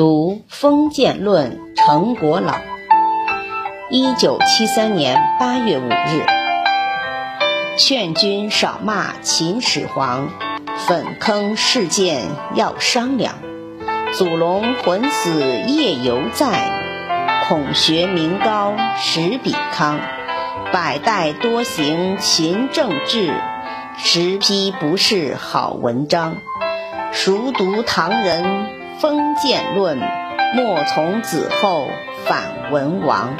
读《封建论》成果老。一九七三年八月五日，劝君少骂秦始皇，粉坑事件要商量。祖龙魂死夜犹在，孔学名高史比康。百代多行秦政治，实批不是好文章。熟读唐人封建论，莫从子后反文王。